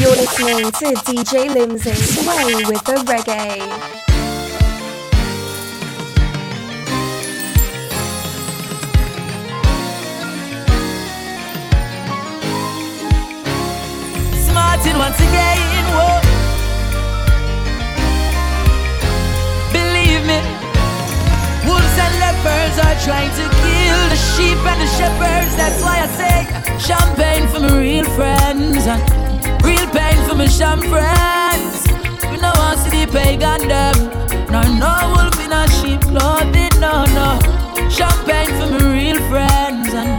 You're listening to DJ Limsey, Sway with the Reggae. Smarting once again, whoa. Believe me, wolves and leopards are trying to kill the sheep and the shepherds. That's why I say champagne for my real friends Real pain for me sham friends. We no want to see the pagan them. No, no wolf in a sheep clothing. No, no. Champagne for me real friends and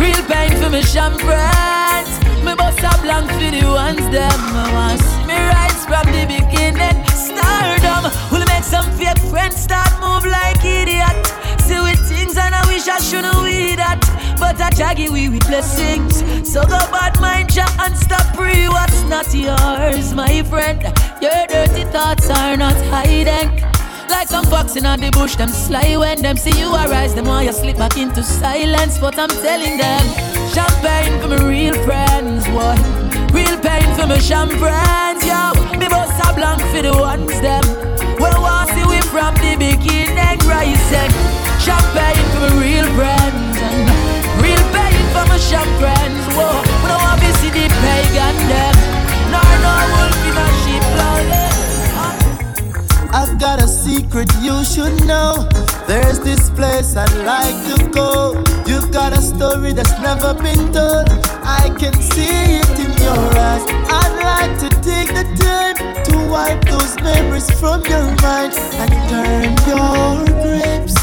real pain for me sham friends. Me bust a blank for the ones them. I want see me rise from the beginning. Stardom will make some fake friends start move like idiot. See with I shouldn't we that. But I jaggy we with blessings. So go bad mind ya and stop pre what's not yours, my friend. Your dirty thoughts are not hiding. Like some fox in the bush, them sly when them see you arise. Them want you slip back into silence. But I'm telling them, champagne for my real friends, boy. Real pain for my friends, yo. Me boss a blank for the ones them. Well, want see we from the beginning, rising. Champagne for my real friends and Real pain for my shop friends. Whoa, we don't want to see the pagan them. No, no wolf in a sheep I've got a secret you should know. There's this place I'd like to go. You've got a story that's never been told. I can see it in your eyes. I'd like to take the time to wipe those memories from your mind and turn your grapes.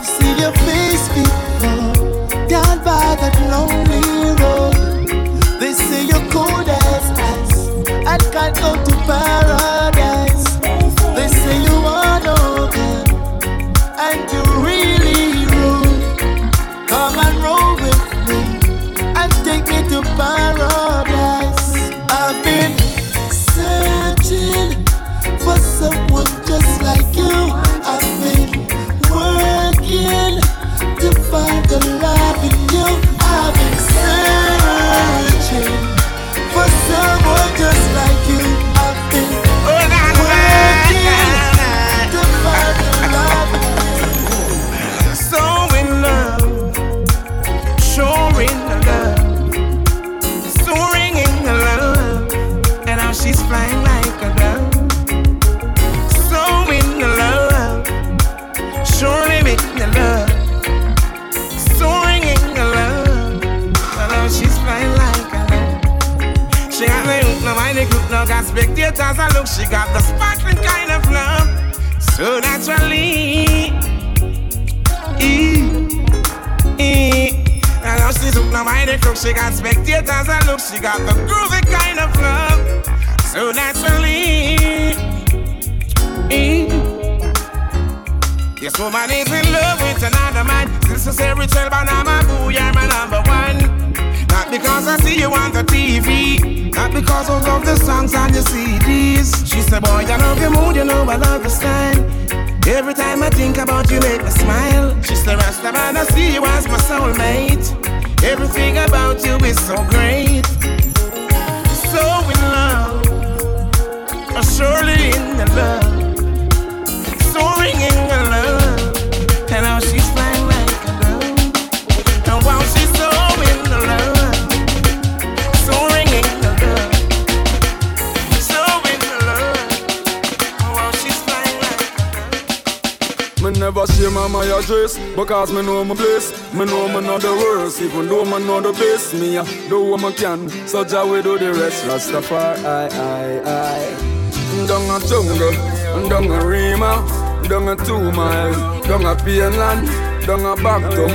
I've seen your face before, down by that lonely road. They say you're cold as ice and can't go to paradise. They say you are no good and you really rude. Come and roll with me and take me to paradise. Spectators. I look, she got the sparkling kind of love, so naturally. And now she's hooked, now the crook, she got spectators. I look, she got the groovy kind of love, so naturally. This woman is in love with another man. This is every tell by now, my boo, you're my number one. Not because I see you on the TV, not because I love the songs on your CDs. She said, Boy, I love your mood, you know I love your style. Every time I think about you, make me smile. She said, Rasta man, I see you as my soulmate. Everything about you is so great. So in love, or surely in love, never share my my address Because me know my place Me know me know the worst Even though me know the best. Me a do what me can So Jah we do the rest. Rastafari I, I, I Down a jungle Down a Rema Down a two mile Down a Painland Down a Bacto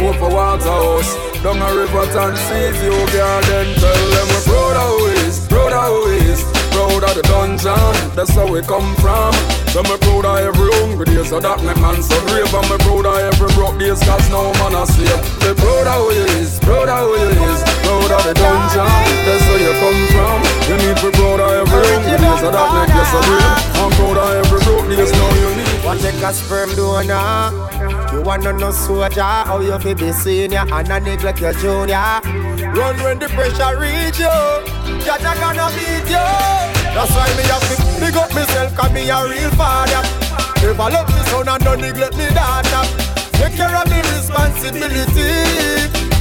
Over Waterhouse Down a River and Seas You garden Tell them we're proud of is Proud of who Proud of the dungeon That's how we come from. So me proud of every hungry day, so that make man so brave. And me proud of every broke days, cause no man a slave. Me proud of who you is, proud of who you is Proud of the dungeon, that's where you come from. You need to be proud of every hungry day, so that make you so brave. I'm proud of every broke days, now you need What take a sperm donor? You wanna know soldier How you fi be senior and a neglect your junior. Run when the pressure reach you. Jaja gonna beat you. That's why me have to big up myself, cause me a real father. Never love me son and don't neglect me daughter. Take care of me responsibility.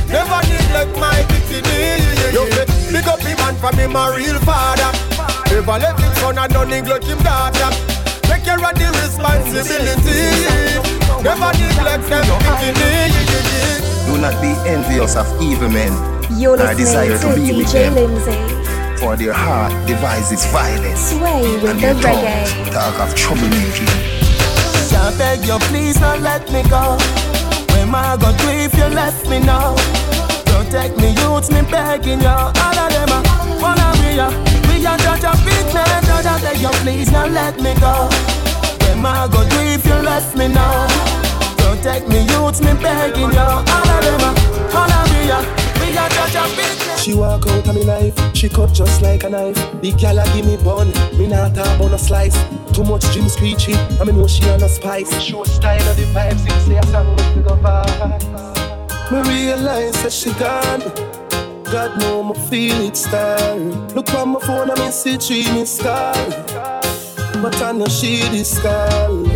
Never neglect my dignity. You big up me man for me my real father. Never let him son and don't neglect him daughter. Take care of the responsibility. Never neglect them dignity. Do not be envious of evil men. You're listening to, to DJ Lindsay. For their heart devises violence. Sway with and the reggae. Talk of troublemaking. I beg you, please don't let me go. When I go to if you left me now. Protect me, youths, me begging you. All of them uh, uh. are wanna be ya. We are judge a big man, judge I beg you, please don't let me go. When I go to if you left me now. Protect me, youths, me begging you. All of them uh, are wanna be ya. We are judge a big man. She walk out of me life, she cut just like a knife. Big gal a give me bun, me not talk about a slice. Too much Jim screechy, I me know she on a spice. Show style of the vibes, if say a song make me go vibe. Me realize that she gone. God know me feel it start. Look on my phone, I miss it, three missed call. But I know she this call.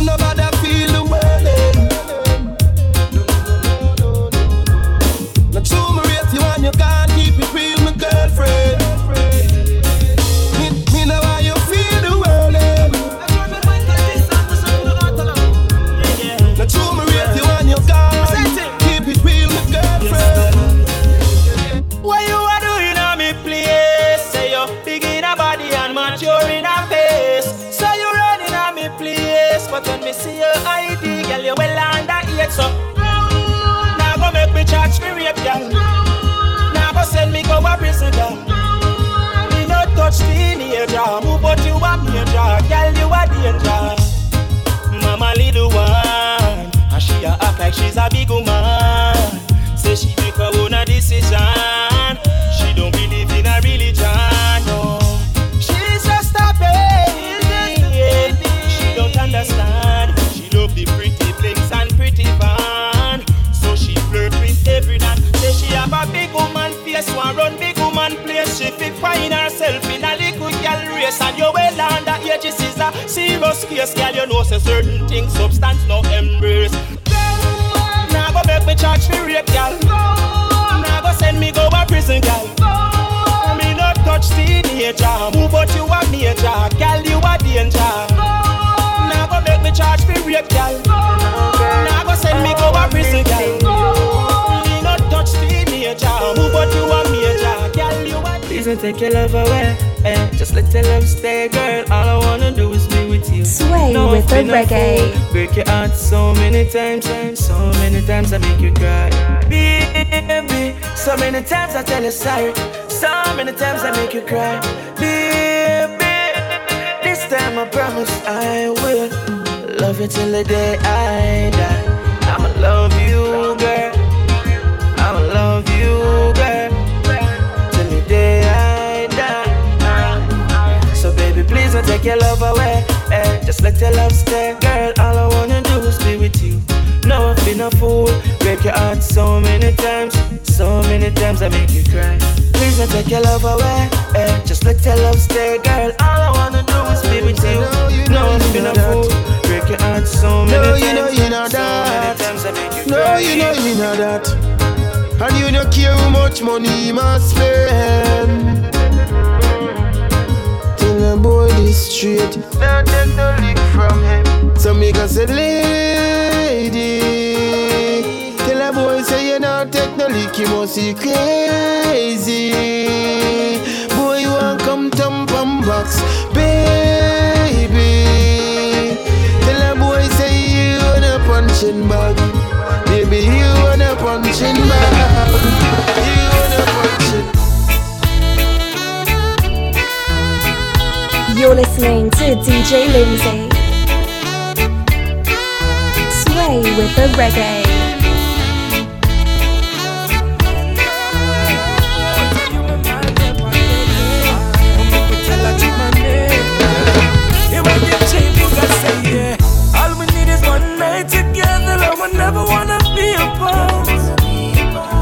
Squad. A fool. Break your heart so many times, so many times I make you cry. Please don't take your love away. Eh, just let your love stay, girl. All I wanna do is be with you. No, I've been a fool. Break your heart so many No, times. you know you know so many that. times I make you No, cry. you know you know that. And you don't care how much money you must spend. Tell the boy this straight. Don't take no lick from him. So me go say, lady. Take no lick, you must be crazy. Boy, you want come thump and box, baby. Tell a boy say you wanna punching bag. Baby, you wanna punching bag. You. You're listening to DJ Lindsay. Sway with the reggae. I never wanna be apart.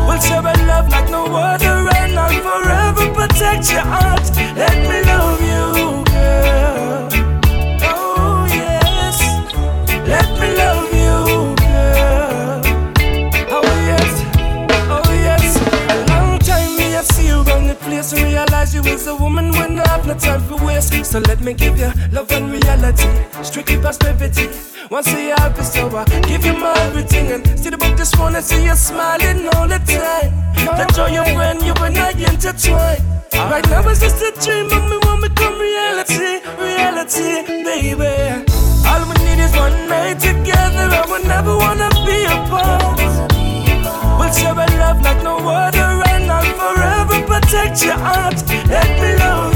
We'll share a love like no other, and I'll forever protect your heart. Let me love you. place to realize you is a woman when I have no time for waste. So let me give you love and reality, strictly prosperity. Once you have this so I give you my everything and see the book just wanna see you smiling all the time. The joy of when you and I intertwine. Right now it's just a dream, but me want become reality, reality, baby. All we need is one night together, I would never wanna be apart. We'll share a love like no other forever protect your heart. Let me love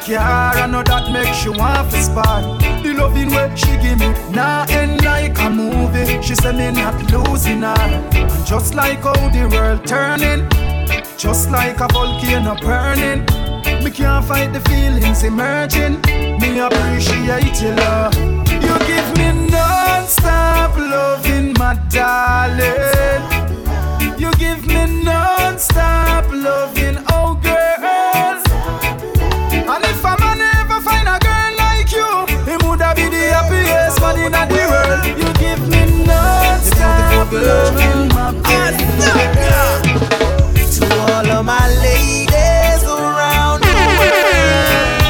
care. I know that makes she want to spot. The loving way she give me, now end like a movie. She say me not losing her. And just like how the world turning, just like a volcano burning. Me can't fight the feelings emerging. Me appreciate your love. You give me non-stop loving, my darling. You give me non-stop loving, oh girl. You give me non-stop. To all of my ladies around the world,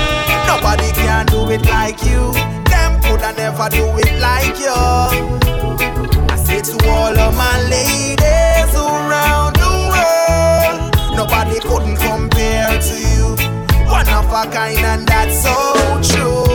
nobody can do it like you. Them coulda never do it like you. I say to all of my ladies around the world, nobody couldn't compare to you. One of a kind, and that's so true.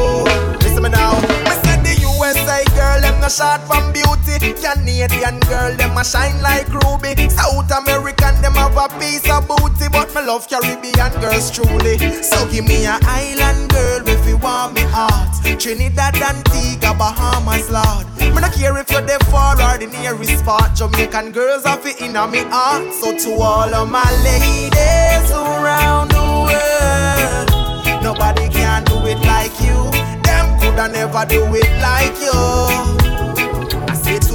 No short from beauty. Canadian girl, them a shine like ruby. South American, them have a piece of booty. But me love Caribbean girls truly. So give me a island girl if you want me heart. Trinidad, Antigua, Bahamas, Lord. Me no care if you're the far or the nearest spot. Jamaican girls have it in a me heart. So to all of my ladies around the world, nobody can do it like you. Them coulda never do it like you.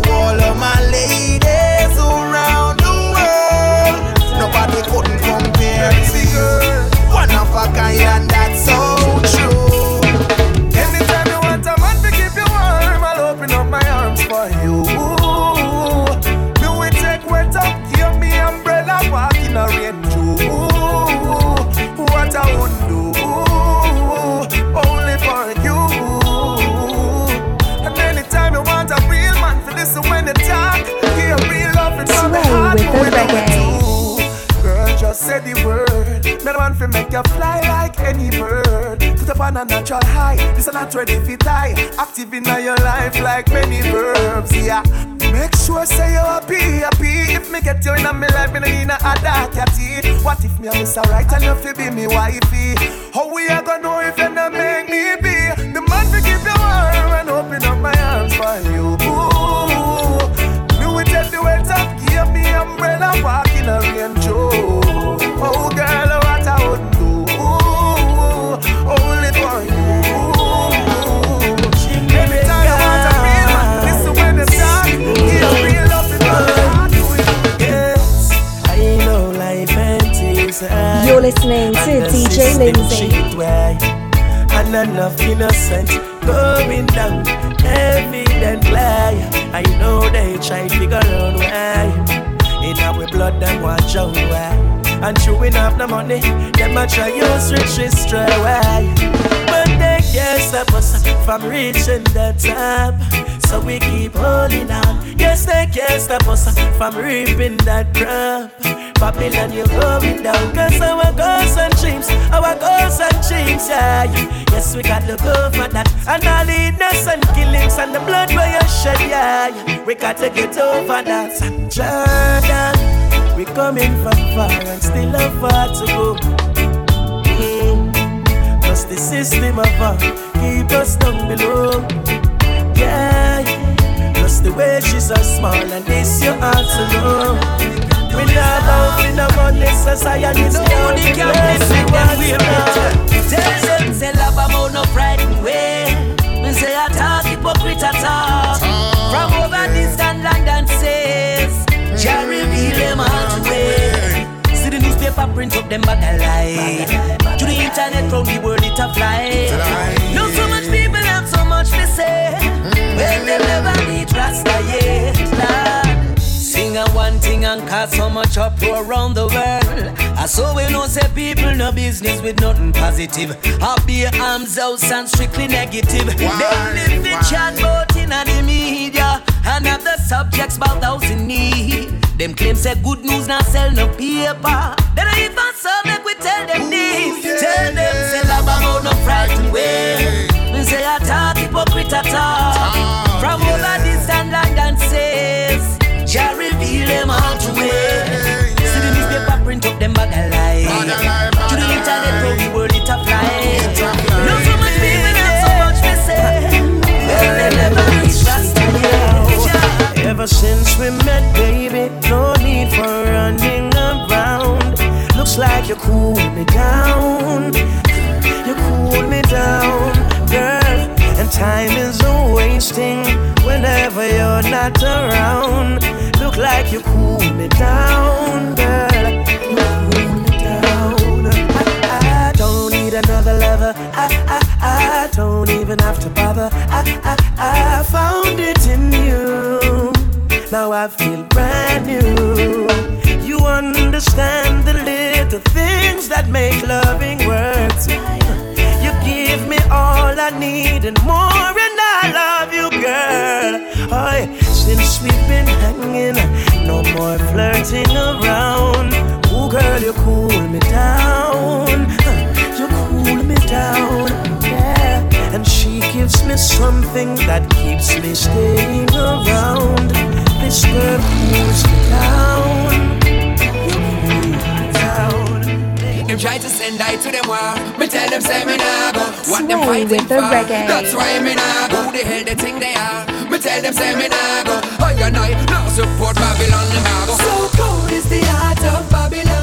To all of my ladies around the world, nobody couldn't compare to you. One of a kind, and that's a natural high. This a not ready fi die. Active in your life like many verbs. Yeah. Make sure say you happy, happy. If me get you in a me life, me no need a dark catty. What if me a miss a right and you fi be me wifey? How we a gonna know if you not make me be the man fi give you warm and open up my arms for you? You're listening to And DJ Lindsay. And enough innocent going down evidently. I know they try figure out why. In our blood, them watch out why. And chewing up the money, them a try use riches stray away. But they can't stop us from reaching the top. So we keep holding on. Yes, they can't stop us from reaping that crop. Babylon, you're going down. Cause our goals and dreams, our goals and dreams, yeah. Yes, we got to go for that. And all the innocent killings and the blood where you shed, yeah. We got to get over that. Jordan, we coming from far and still have far to go. Mm. Cause the system of uh, keep us down below. Yeah, plus the wages are small and this you have to know. We not out in the money society. Nobody can bless me when we Tell them say love about no pride way. Me say I talk hypocrite at all. From over distant land and says, Jah reveal them all to way. See the newspaper print up them bag a lie. To the internet round the world cause so much uproar around the world. I saw we know say people no business with nothing positive. Up be arms out and strictly negative. They live in chat about in the media and have the subjects about those in need. Them claim say good news not sell no paper. Then I even so make we tell them this. Tell them say love about no frightened way. We say I talk hypocrite at all. From over distant land and says. Jah reveal them all to Ever since we met, baby, no need for running around. Looks like you cool me down. You cool me down, girl. And time is a wasting whenever you're not around. Look like you cool me down, girl. You cool me down. I, I don't need another lover. I, I, I don't even have to bother. I, I, I found it in you. Now I feel brand new. You understand the little things that make loving work. You give me all I need and more, and I love you, girl. Oh, since we've been hanging, no more flirting around. Oh, girl, you cool me down. You cool me down, yeah. And she gives me something that keeps me staying around. This girl cools me down. You cool me down. Them try to send I to them war. Me tell them say me nah go. What them fighting with the for? reggae. That's why me nah go. Who the hell they think they are? Me tell them say me nah go. Oh you know, now support Babylon them. So cold is the heart of Babylon.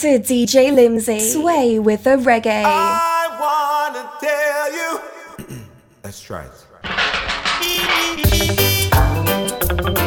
to DJ Limsey. Sway with the reggae. I wanna tell you. Let's try it.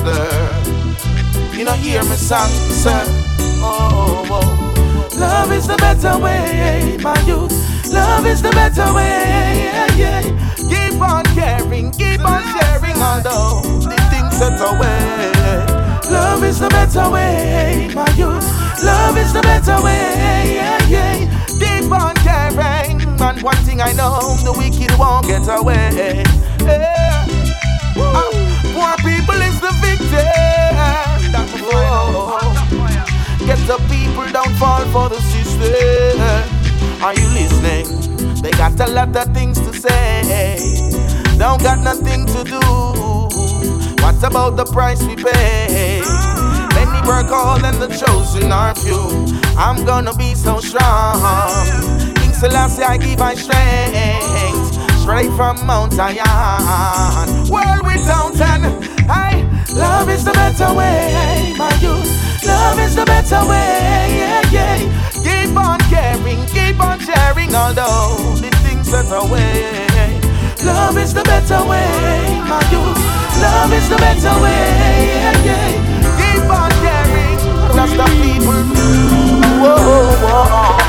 You know, hear me song, sir. Oh, oh, oh, Love is the better way, my youth. Love is the better way. Keep on caring, keep on sharing, although the things set away. Love is the better way, my youth. Love is the better way. Keep on caring, man. One thing I know, the wicked won't get away. Poor people is the victim. Whoa. Get the people, don't fall for the system. Are you listening? They got a lot of things to say. Don't got nothing to do. What about the price we pay? Many work all and the chosen are few. I'm gonna be so strong. King Selassie, I give my strength. Straight from Mount Zion world without end. I love is the better way, my youth. Love is the better way. Yeah, yeah. Keep on caring, keep on sharing, although the things that are way. Love is the better way, my youth. Love is the better way. Yeah, yeah. Keep on caring, that's the people. Whoa, whoa.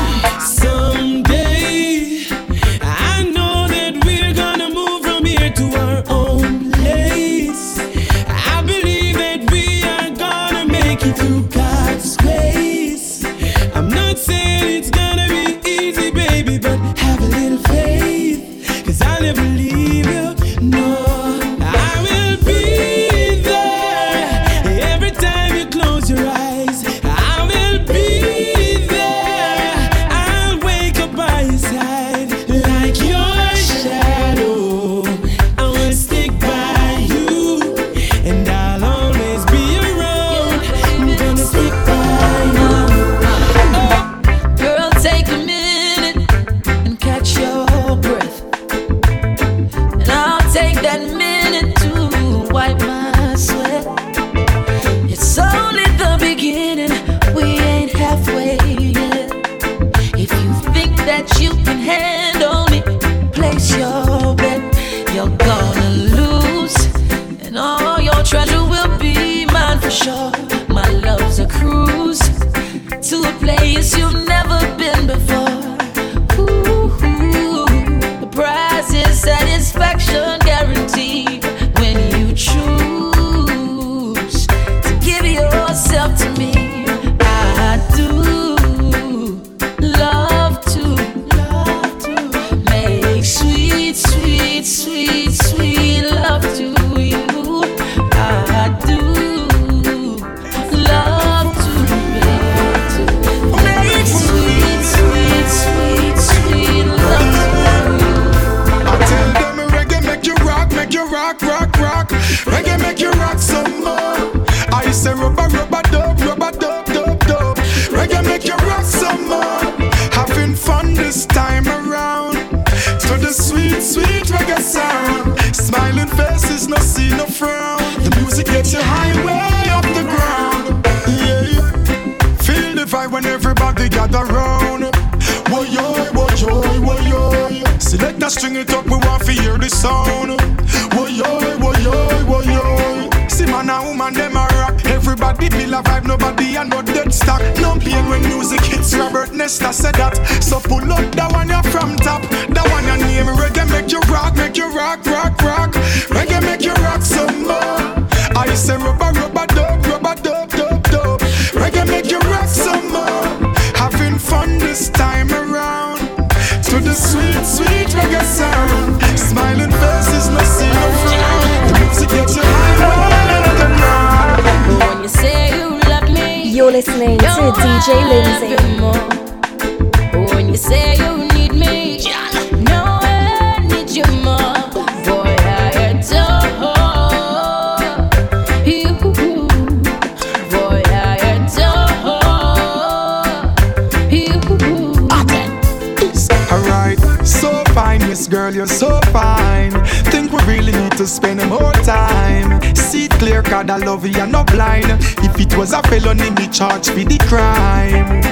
Spend more time. See it clear, cause I love you, you're not blind. If it was a felony, me charge for the crime.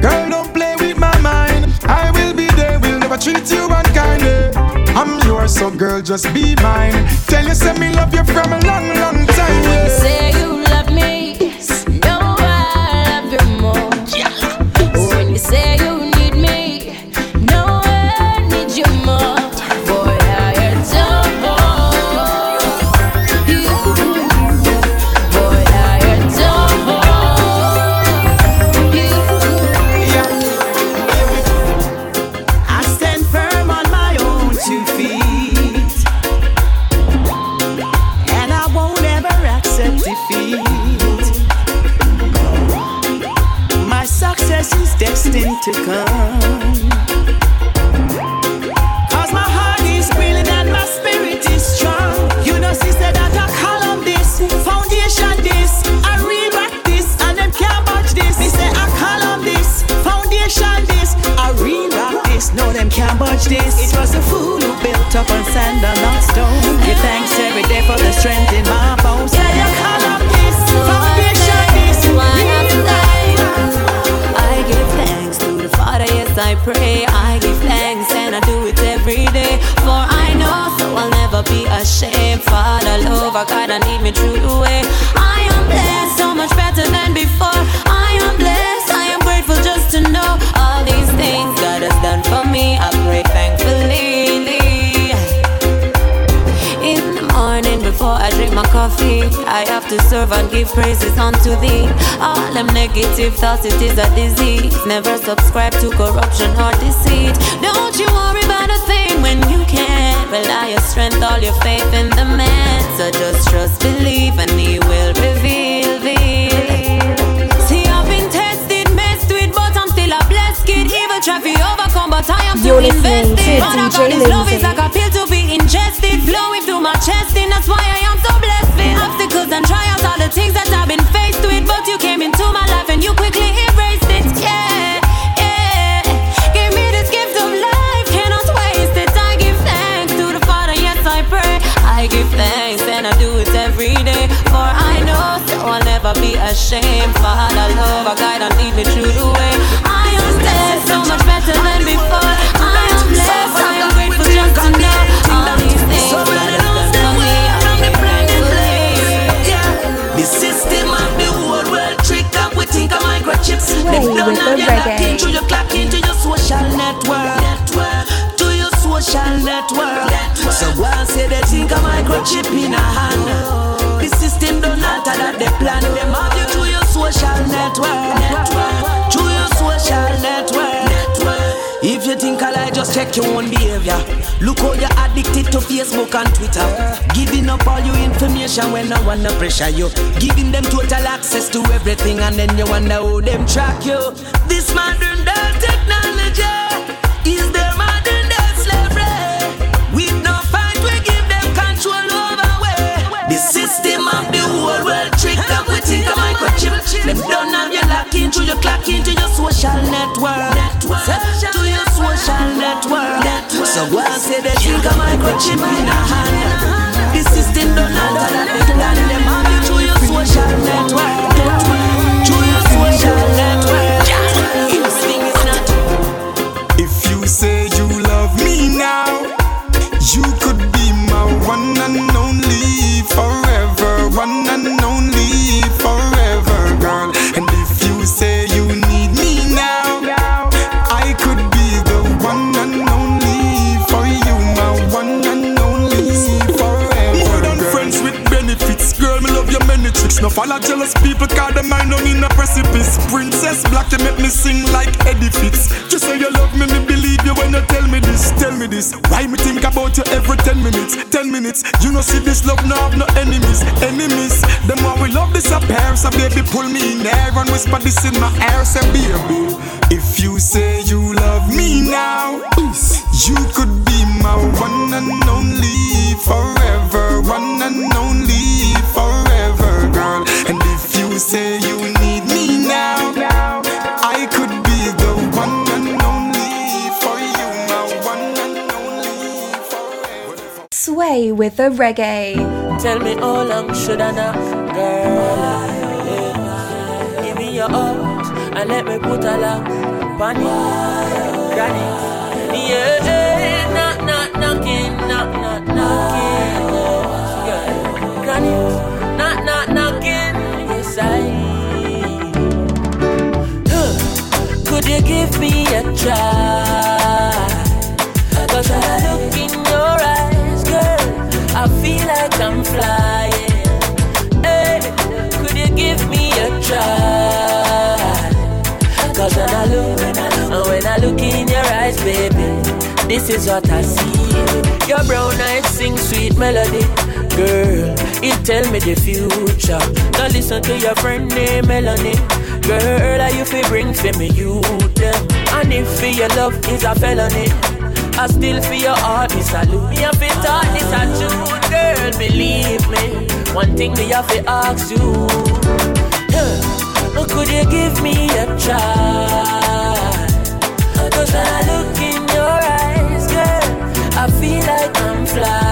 Girl, don't play with my mind. I will be there, will never treat you unkindly. I'm yours, so girl, just be mine. Tell you, say me love you from a long, long time. Yeah. say you I gotta need coffee, I have to serve and give praises unto thee. All them negative thoughts, it is a disease. Never subscribe to corruption or deceit. Don't you worry about a thing when you can. Rely your strength, all your faith in the man. So just trust, believe, and he will reveal. reveal. See, I've been tested, messed with, but I'm still a blessed kid. Evil try to overcome, but I am too listening invested. to I got his love is like a pill to be ingested, flowing through my chest, and that's why I am so blessed. With obstacles and trials, all the things that I've been faced with, but you came into my life and you quickly erased it. Yeah, yeah. Give me this gift of life, cannot waste it. I give thanks to the Father, yes I pray. I give thanks and I do it every day, for I know so I'll never be ashamed. Father, love, I guide and lead me through the way. I blessed, so much better microchips. Sway with the your reggae. into your clock into your social network. network. To your social network. So go and say they think of microchip in a hand. The system don't alter that they plan. Them have you to your social network. network. To your social network. If you think I lie, just check your own behavior. Look how you're addicted to Facebook and Twitter. Giving up all your information when I want to pressure you. Giving them total access to everything and then you wonder how them track you. This modern day technology is their modern day slavery. With no fight, we give them control over we. The system of the world trick up we think a microchip. Them you lock into your clock into your social network. network. To your social network. So go and say they think a microchip in a hand. The system don't alter that they plan. Them have you to your social network. To your social network. This thing is not If you say you love me now, you could be my one and only forever, one and them mind on in a precipice. Princess Black, you make me sing like Eddie Fitz. Just say you love me, me believe you when you tell me this, tell me this. Why me think about you every 10 minutes, 10 minutes. You know, see this love, no have no enemies, enemies. Them how we love disappear air, so baby pull me in there and whisper this in my ear, say baby. If you say you love me now, you could be my one and only forever, one and only with the reggae. Tell me how should I knock, girl? Give me your heart and let me put a on it. Yeah, knock, knock, knocking, knock, knock, knocking. Knock, knock, knocking. Yes, I. Could you give me a try? Cause when I I feel like I'm flying. Hey, could you give me a try? Cause when I look, and oh, when I look in your eyes, baby, this is what I see. Your brown eyes sing sweet melody. Girl, it tell me the future. Now listen to your friend named Melanie. Girl, are you fi bring for me you them? And if for your love is a felony, I still feel your heart salute. Me have to talk this a truth, girl. Believe me. One thing me have to ask you. Huh, could you give me a try? Cause when I look in your eyes, girl, I feel like I'm flying.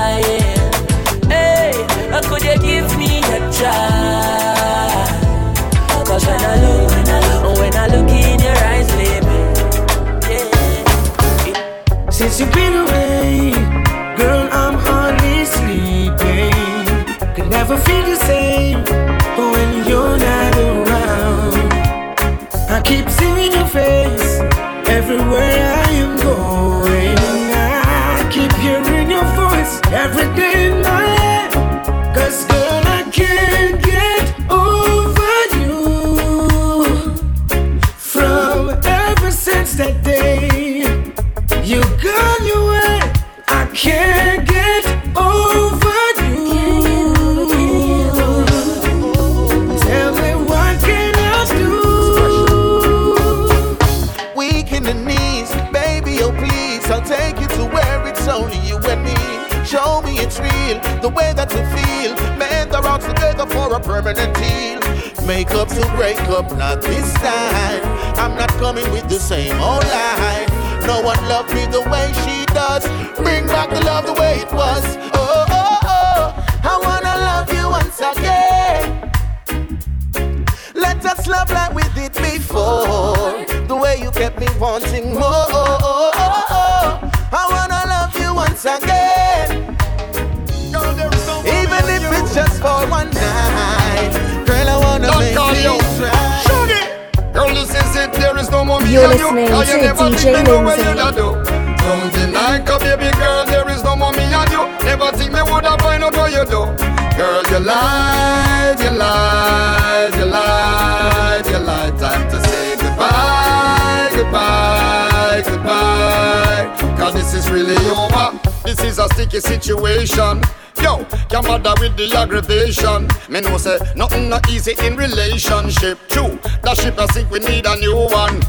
Sticky situation. Yo, your mother with the aggravation. Me know say nothing not easy in relationship. True, that ship I think we need a new one.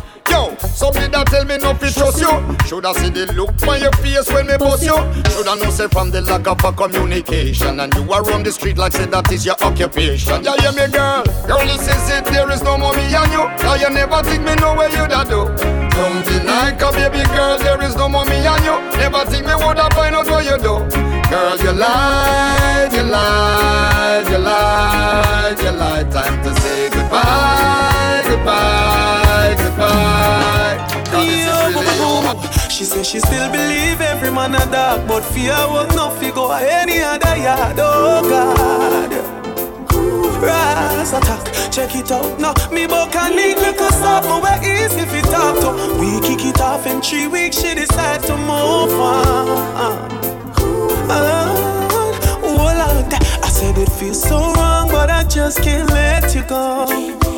Somebody that tell me no fit trust you. Shoulda see the look on your face when me bust you. Shoulda know say from the lack of a communication and you are on the street like say that is your occupation. Yeah, hear me, girl. Girl, this is it. There is no more me and you. Now you never think me know where you da do. Don't deny, cause baby girl, there is no more me and you. Never think me woulda find out what you do. Girl, you lied, you lied, you lied, you lied. Time to She say she still believe every man a dog, but fear not fi go any other yard. Oh God. Rise attack, check it out. No, me book and need look us up, but where easy if it talk to. We kick it off in three weeks. She decide to move on. Oh Lord, I said it feels so wrong, but I just can't let you go.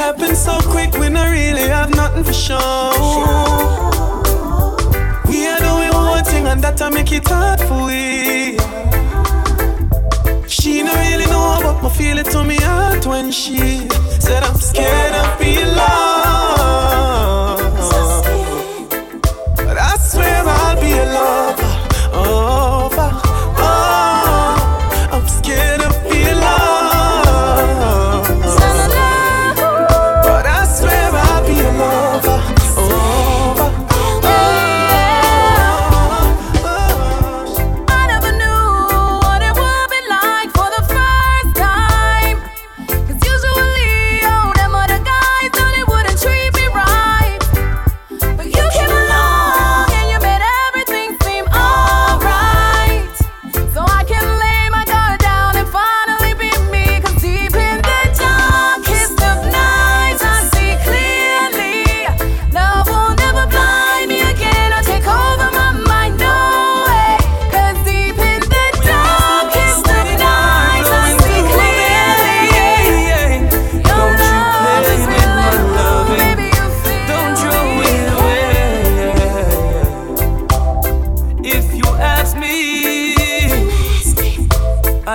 Happened so quick when I really have nothing for show. We are doing one thing and that I make it hard for we. She don't really know about my feel it to me heart when she said I'm scared of being loved.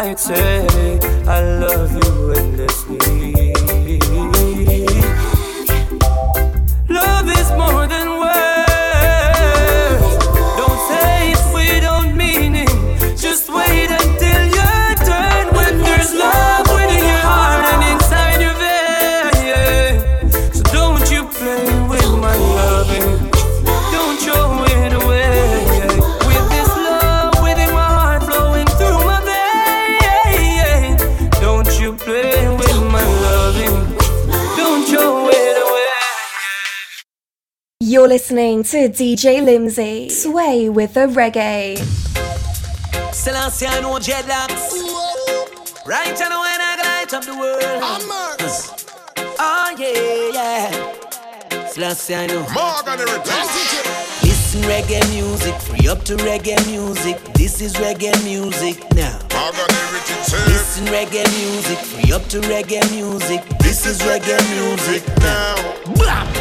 I'd say I love you to DJ Limsey. Sway with the reggae. Selassie, I know dreadlocks. Right, I know when I light up the world. Oh, yeah, yeah. Selassie, I know. Listen, reggae music. Free up to reggae music. This is reggae music now. Listen, reggae music. Free up to reggae music. This is reggae music now. Blam!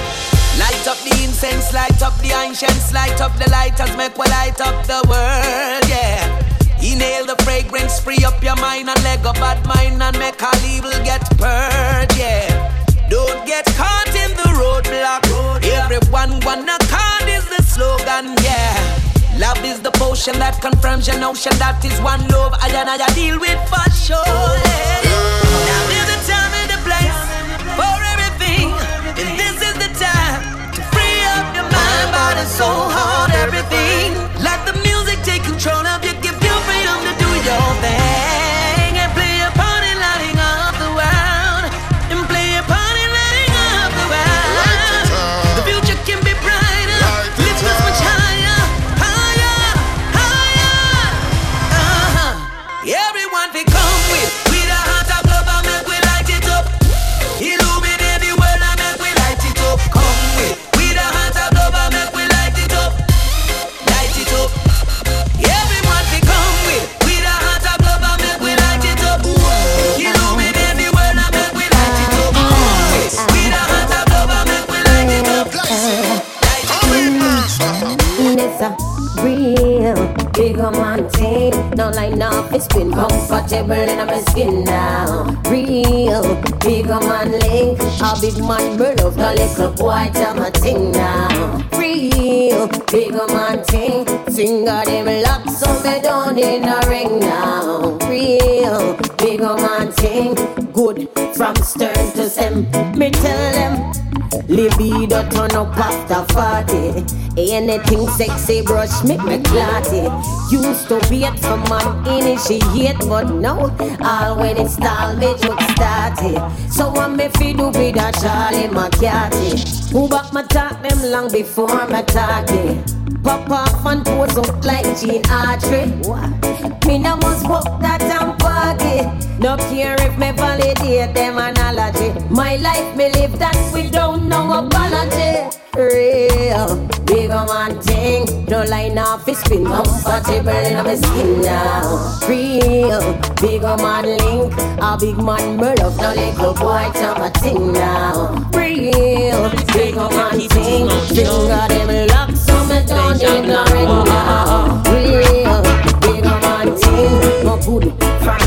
Light up the incense, light up the ancients, light up the lighters, make we light up the world, yeah. Inhale the fragrance, free up your mind and let go bad mind and make all evil get purged, yeah. Don't get caught in the roadblock. Everyone wanna card is the slogan, yeah. Love is the potion that confirms your notion that is one love. I and I deal with for sure. Yeah. Body, soul, everything. Let the music take control of you, give you freedom to do your thing, up, been comfortable in my skin now. Real big man link. A big man bird of the little boy to my thing now. Real big man thing. Finger them lock so me down in a ring now. Real big man thing. Good from stern to stem. Me tell them. Libido turn up after 40 Anything sexy brush make me clotty. Used to wait for man initiate But now all when it's stall me joke started So what me fi do with a Charlie McCarthy Who back my talk them long before my it Pop off and pose up like Gene Autry Me no must walk that and party. No care if me validate them analogy. My life me live that we don't know apology Real big on man thing No line off it's been comfortable in my skin now Real big on man link A big man murder No little boy to a thing. Now Real big man thing Finger them lock so me don't need no ring now Real big man thing. No good from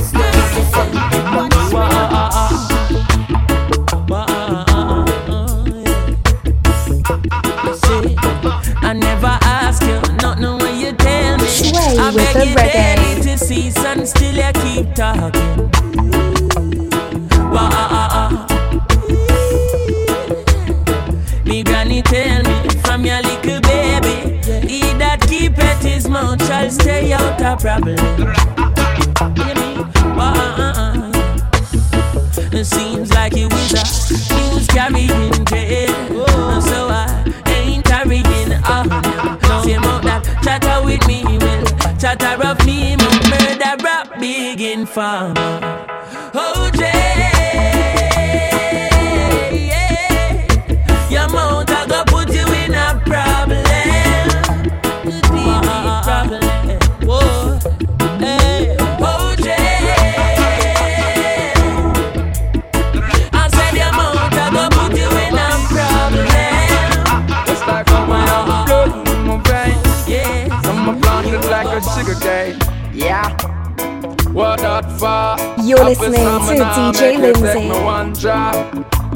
reggae. Relative season, still you keep talking. Wah, ah, ah, ah. Me granny tell me from your little baby, he that keep at his mouth shall stay out of problem. Wah, ah, ah, ah. It seems like it was a news carrying jail, so I ain't carrying on. Same out that chatter with me will chatter of me, my murder rap big informer. Planted like sugar cane. Yeah. What that far? You're listening to some and I DJ make you take Lindsay. one drop.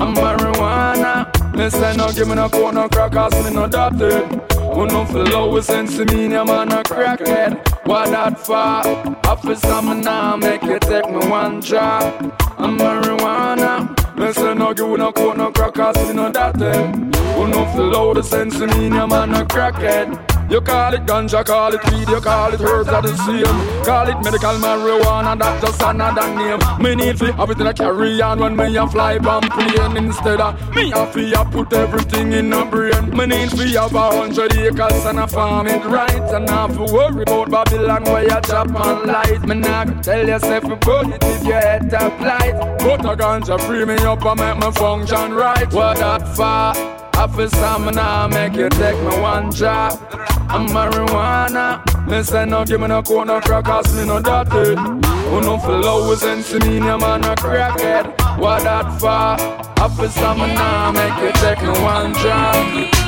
I'm marijuana. Listen, no give me no coke, no crack, cause me no dirty. Who no feel low sense to me, man, a crackhead. What that far? With some now, make you take me one drop. I'm marijuana. Listen, no give no coke, no crack, cause me no dirty. Who no feel low sense to me, man, a crackhead. You call it ganja, call it weed, you call it herbs are the same. Call it medical marijuana, that's just another name. Me need to have it in a carry on when me a fly on plane instead of me a fi a put everything in a brain. Me need to have a hundred acres and a farm it right, and not to worry about Babylon where you chop and light. Me not tell yourself burn it if your head up. But a ganja free me up and make me function right. What that for? Feel stamina, make you take me one drop. I'm marijuana. Listen, no give me no coke, no crack, cause me no dirty. Who no feel low sense me, yeah, man, a crackhead. What that for? Feel stamina, make you take me one drop.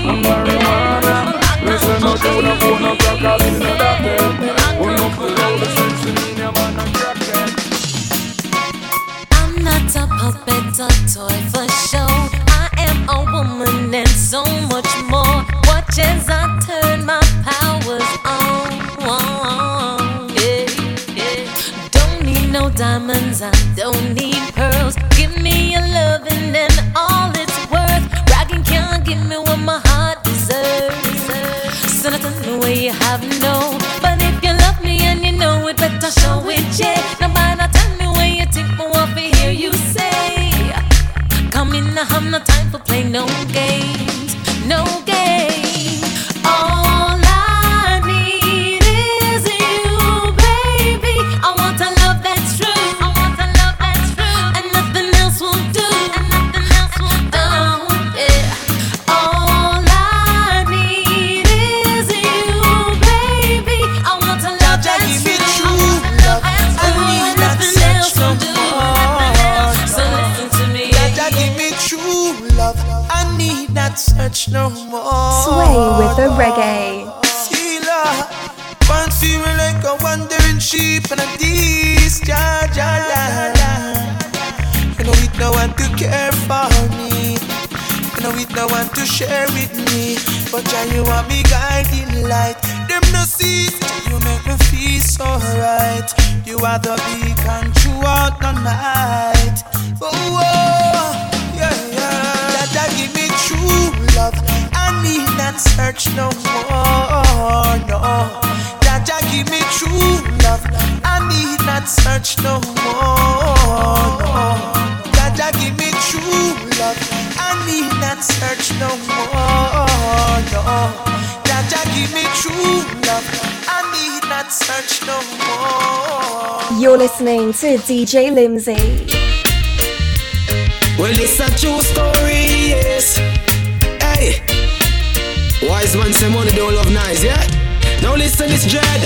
I'm marijuana. Listen, no give me no coke, no crack, cause me no dirty. Who no feel low sense me, yeah, man, a crackhead. I'm not a puppet or toy for show. I a woman and so much more. Watch as I turn my powers on. Yeah, yeah. Don't need no diamonds, I don't need pearls. Give me your loving and all it's worth. Bragging can't give me what my heart deserves. So nothing the way you have no. Time reggae. Once you were like a wandering sheep and a ja. You know it no one to care for me. You know it no one to share with me. But yeah, you want me guiding light. Them no see you make me feel so right. You are the beacon throughout the night. Oh, oh yeah, yeah. That give me true love. I need not search no more, no. Jaja, give me true love. I need not search no more, no. Jaja, give me true love. I need not search no more, no. Jaja, give me true love. I need not search no more. You're listening to DJ Limsey. Well, it's a true story, yes. Hey, wise man say money don't love nice, yeah. Now listen, this dread.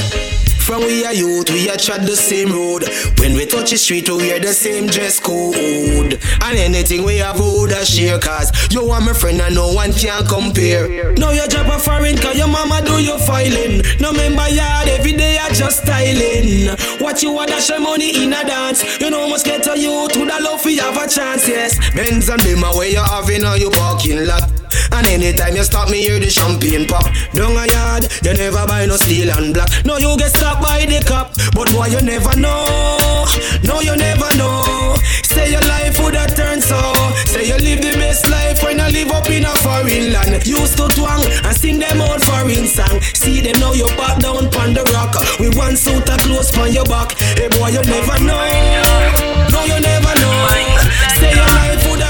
From we are youth, we are tread the same road. When we touch the street, we wear the same dress code. And anything we have, we would share. Cause you are my friend and no one can compare. Now you drop a foreign, cause your mama do your filing. No member yard, every day I just styling. What you want, dash your money in a dance. You know, must get a youth with a love, we have a chance, yes. Benz and Bima, where you having on your parking lot. And anytime you stop me, hear the champagne pop. Down a yard, you never buy no steel and black. No, you get stopped by the cop, but boy, you never know. No, you never know. Say your life would have turned so. Say you live the best life when I live up in a foreign land. Used to twang and sing them out foreign song. See them now you back down pon the rock. We one suit of clothes pon your back. Hey boy, you never know. No, you never know. Say your life would have turned so.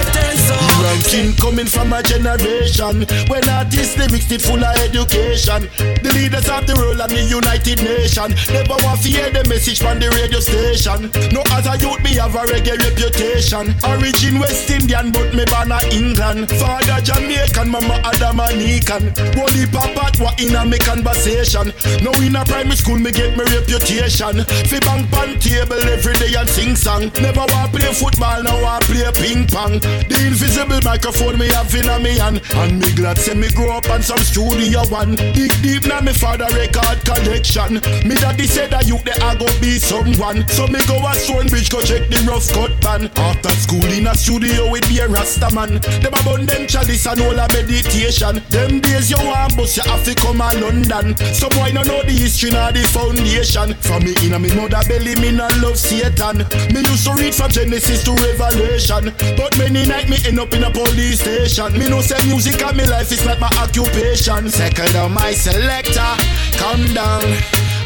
Ranking coming from a generation when artists mixed it full of education. The leaders of the world and the United Nation never want to hear the message from the radio station. No as a youth me have a reggae reputation. Origin West Indian but me born a England. Father Jamaican, mama Adamanican. Holy papa what in a me conversation. Now in a primary school me get me reputation. Fi bank pan table every day and sing song. Never want play football, now want play ping pong. The invisible microphone me have in a me hand. And me glad say me grow up on some studio one. Dig deep now me father record collection. Me daddy said that you there I go be someone. So me go a Stonebridge go check the rough cut band. After school in a studio with be a rasta man. Them a bun them chalice and all a meditation. Them days you want bus you have to come a London. So boy no know the history nor the foundation. From me in a me mother belly me no love Satan. Me used to read from Genesis to Revelation. But many night me end up in a police station. Me no say music and me life is not my occupation. Second on my selector, come down,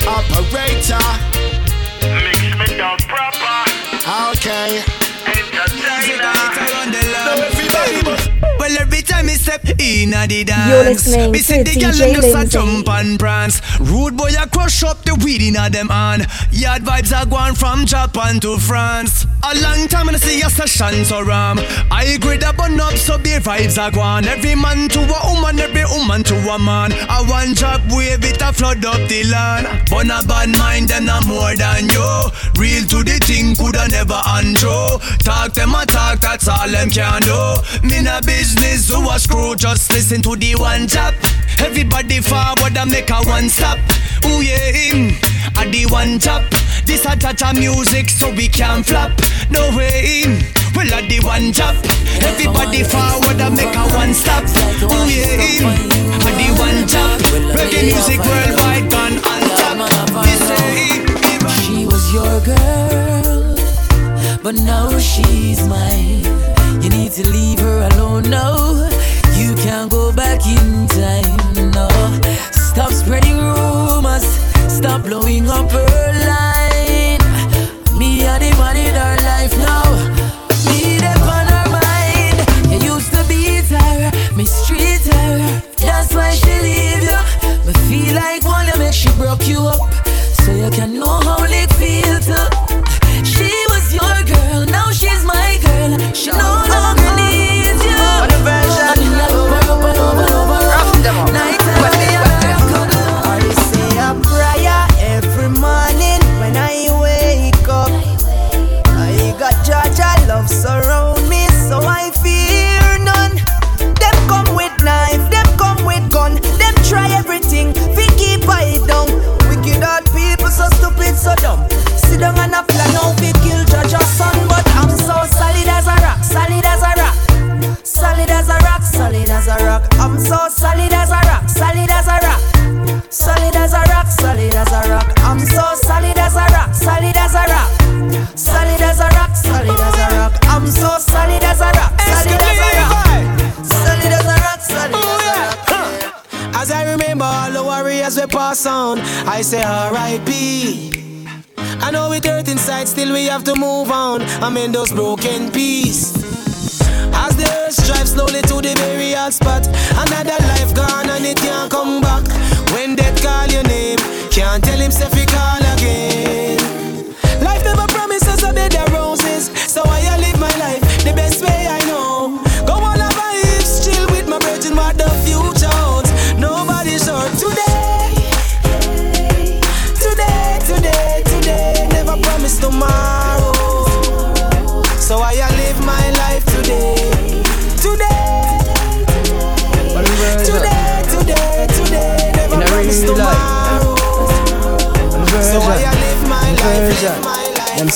operator. Mix me down proper. Okay. Well, every time me step in a the dance, me see the girl DJ them Lindsay. jump and prance. Rude boy, I crush up the weed in a them hand. Yard vibes are going from Japan to France. A long time and I see a session so ram. I agree that bun up so the vibes are gone. Every man to a woman, every woman to a man. I one drop wave it a flood up the land. But a bad mind them not more than you. Real to the thing coulda never undo. Talk them a talk, that's all them can do. Me na business, so a screw, just listen to the one tap. Everybody forward and make a one stop. Ooh yeah, him, a the one tap. This a of music, so we can flop. No way, him, well a the one tap. Everybody forward and make a one stop. Ooh yeah, him, a the one tap. Reggae music worldwide gone on top. We say, She was your girl, but now she's mine. You need to leave her alone now. You can't go back in time, no. Stop spreading rumors, stop blowing up her line. Me and the man in her life now. Me them on her mind. You used to beat her, mistreat her. That's why she leave you. Me feel like one you make she broke you up, so you can know how it warriors we pass on, I say R.I.P. I know we hurt inside, still we have to move on. I'm in those broken pieces. As the earth drives slowly to the burial spot, another life gone and it can't come back. When death call your name, can't tell him if he call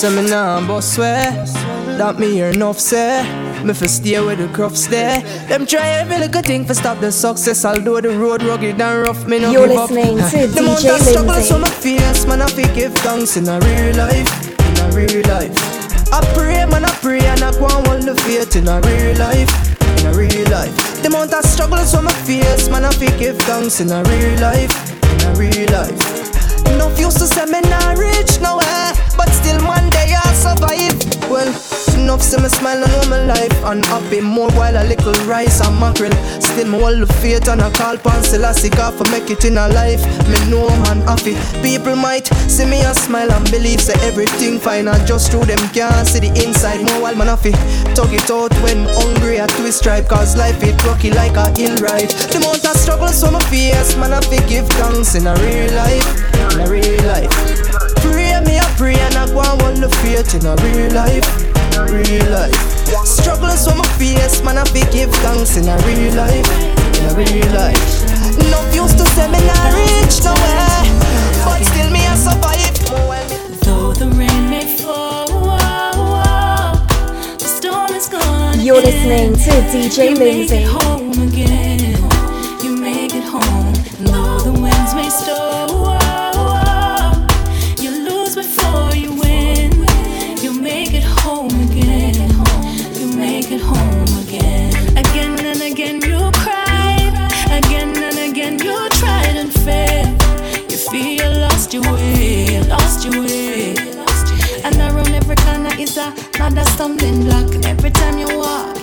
my life. Them say me nah boss way That me hear enough say Me fi stay with the crofts there Them try every little thing for stop the success Although the road rugged and rough me no You're give up listening to The DJ of struggle so my face Man I fi give thanks in a real life In a real life I pray man I pray and I go and hold the faith in a real life In a real life. The amount of struggles from my face, man, I feel give thanks in a real life, in a real life. Enough used to say me not rich nowhere, but still one day I survive. Well, enough see me smile and know my life and happy more while a little rice and mackerel. Still me hold the faith and I call pan Selassie God for make it in a life. Me know man happy. People might see me a smile and believe say everything fine and just through them can't see the inside. More while man happy. Tug it out when hungry I twist stripe cause life it rocky like a hill ride. The amount of struggles from my face, man I give thanks in a real life, in a real life. Pray me I pray and I go and hold the faith in a real life, real life. Struggles from my face, man I give thanks in a real life, in a real life. No used to say me not rich nowhere, but still me I survive. Though the rain may fall, the storm is gone. You're listening to DJ Lindsay.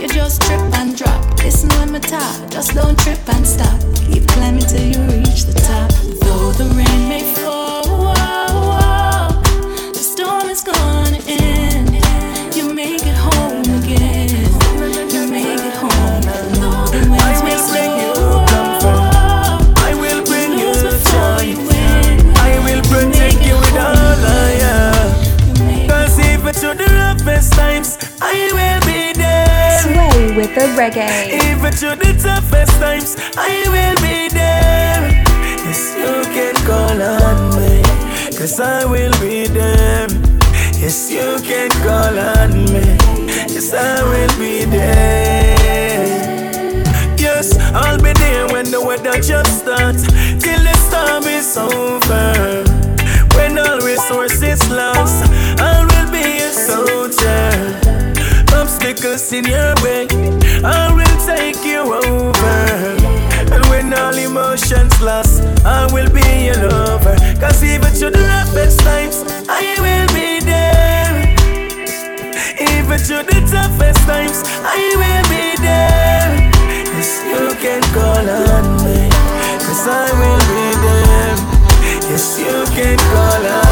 You just trip and drop. Listen when me talk, just don't trip and stop. Sway reggae. Even through the toughest times, I will be there. Yes, you can call on me. Cause I will be there. Yes, you can call on me. Yes, I will be there. Yes, I'll be there when the weather just starts. Till the storm is over. When all resources lost, Obstacles in your way, I will take you over. And when all emotions lost, I will be your lover. Cause even through the roughest times, I will be there. Even through the toughest times, I will be there. Yes, you can call on me. Cause I will be there. Yes, you can call on me.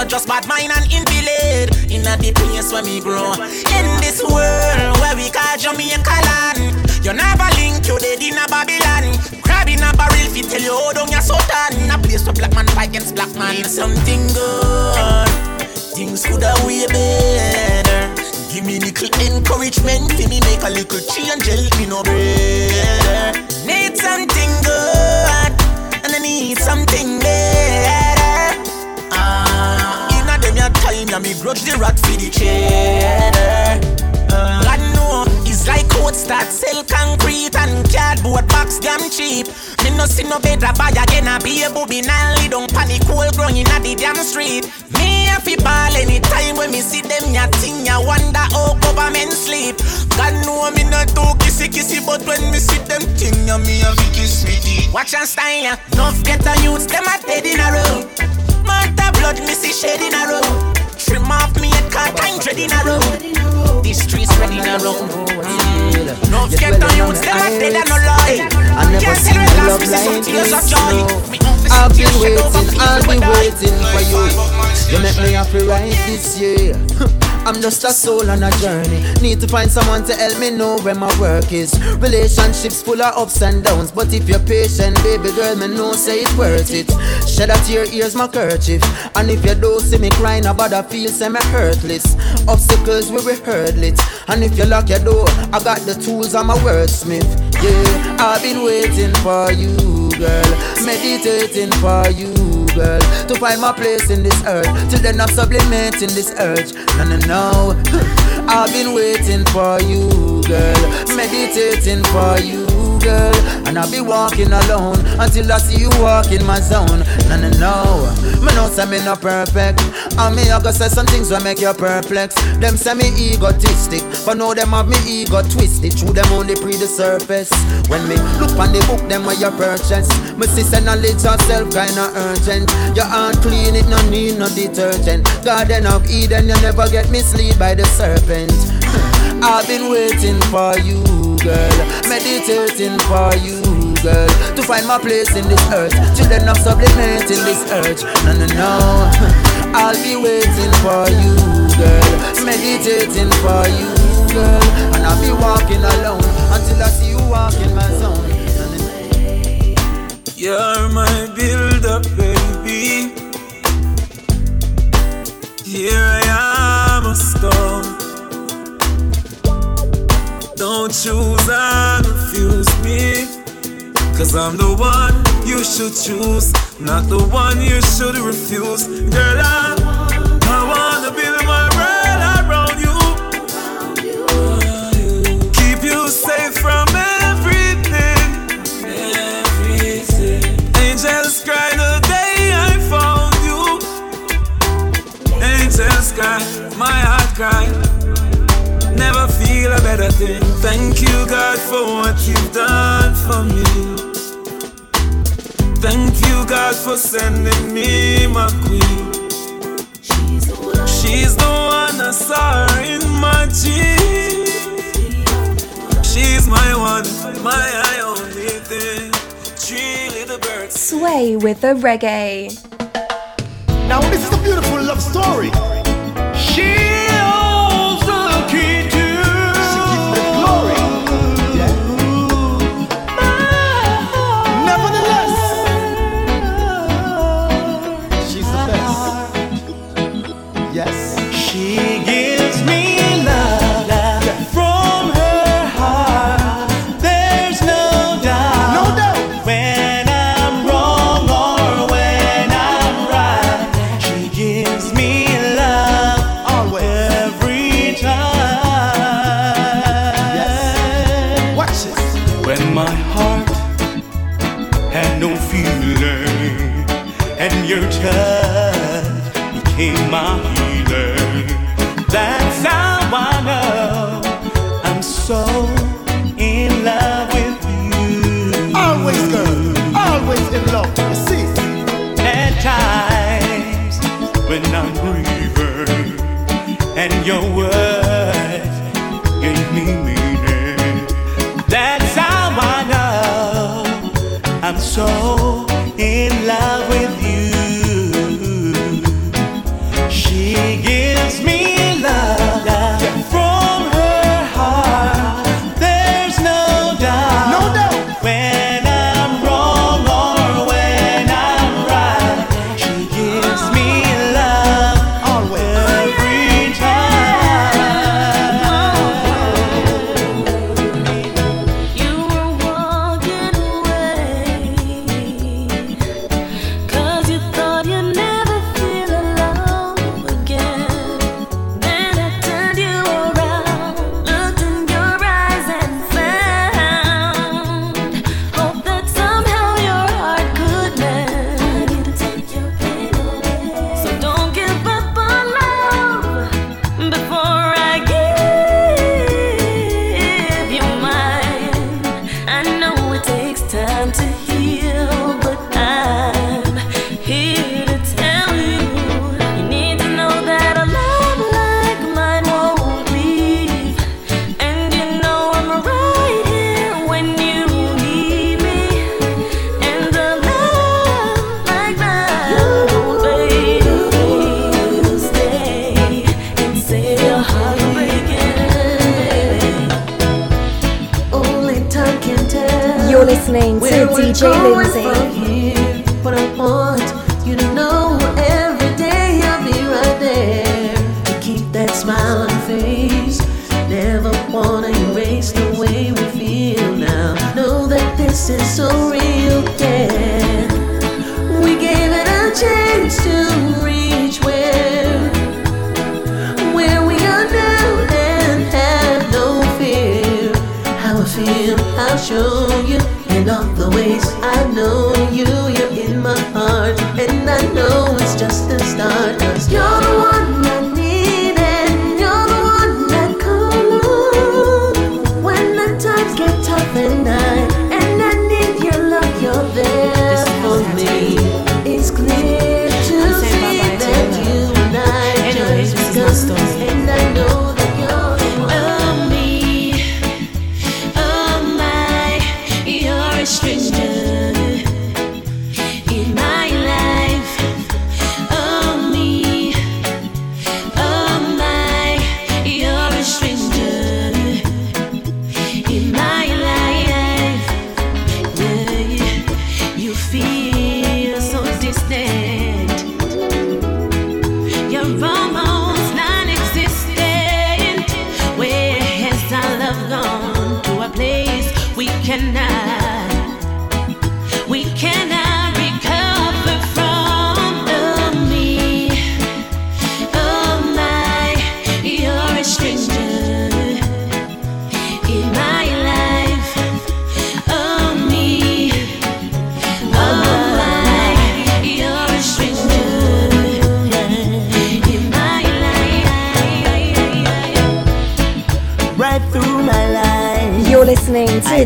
So just bad mind and invalid. In a the place where me grow. In this world where we call Jamaica land. You never link you dead in a Babylon. Crab in a barrel, fi tell you how down your sultan. A place where black man fight against black man. Need something good. Things could have way better. Give me little encouragement, fi me make a little change, help me no better. Grudge the rat for the cheddar. Uh, God know, it's like cold start sell concrete and cardboard box damn cheap. Me no see no better buy again a be a booby now lay down panic cold growing inna the damn street. Me a fi ball anytime when me see them ya ting ya wonder how government sleep. God know me not too kissy kissy but when me see them ting ya me a fi kiss me teeth. Watch and style ya, enough get a youths them a dead in a row. Murder blood me see shed in a row. Trim off me head cut time dread in a row. These streets ready in a row. No get a them a dead and no lie. I never seen me love like this, joy. Me off me I've been waiting, I'll be waiting for you. You make me happy right this year. I'm just a soul on a journey. Need to find someone to help me know where my work is. Relationships full of ups and downs, but if you're patient, baby girl, me know say it's worth it. Shed a tear, here's my kerchief. And if you don't see me crying about a feel, say me hurtless. Obstacles we will hurdle it. And if you lock your door, I got the tools, I'm a wordsmith. Yeah, I've been waiting for you, girl. Meditating for you, girl. To find my place in this earth. Till then I'm sublimating this urge. No, no, no. I've been waiting for you, girl. Meditating for you, girl. And I'll be walking alone until I see you walk in my zone. No, no, no. Me know say me not perfect. And me I go say some things will make you perplex. Them say me egotistic, but know them have me ego twisted. Through them only pre the surface. When me look on the book, them where you purchase. Me see say knowledge yourself kinda urgent. Your hand clean, it no need no detergent. Garden of Eden, you never get misled by the serpent. I've been waiting for you, girl. Meditating for you, girl. To find my place in this earth. Children of sublimate in this earth. No, no, no. I'll be waiting for you, girl. Meditating for you, girl. And I'll be walking alone until I see you walk in my zone. You're my build up, eh. Choose and refuse me. Cause I'm the one you should choose, not the one you should refuse. Girl, I, Thank you, God, for what you've done for me. Thank you, God, for sending me my queen. She's the one I saw in my dreams. She's my one, my only thing. Three little birds. Sway with the reggae. Now this is a beautiful love story. And your words gave me meaning. That's how I know I'm so in love with you. Cause you're the one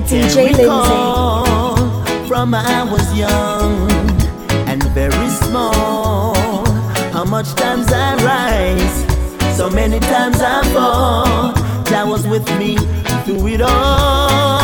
by DJ Lindsay. From I was young and very small, how much times I rise, so many times I fall. That was with me through it all.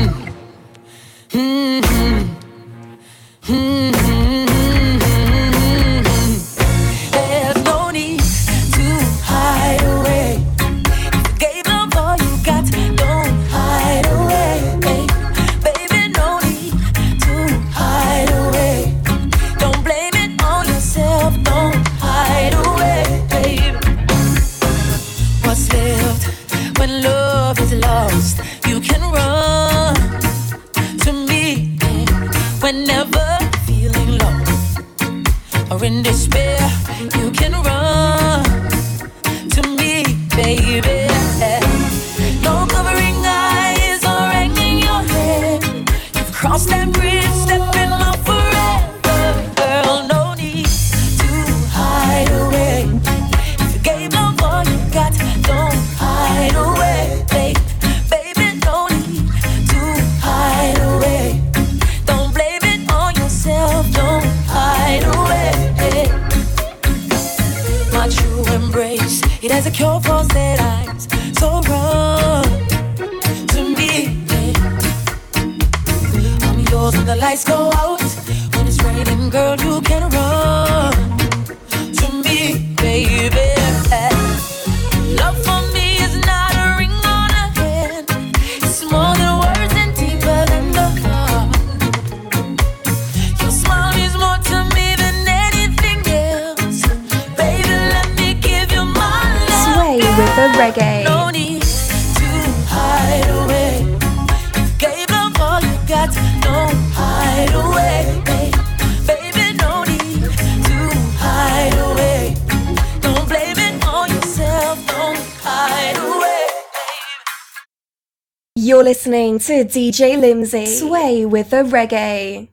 Hmm. listening to DJ Limsey Sway with the Reggae.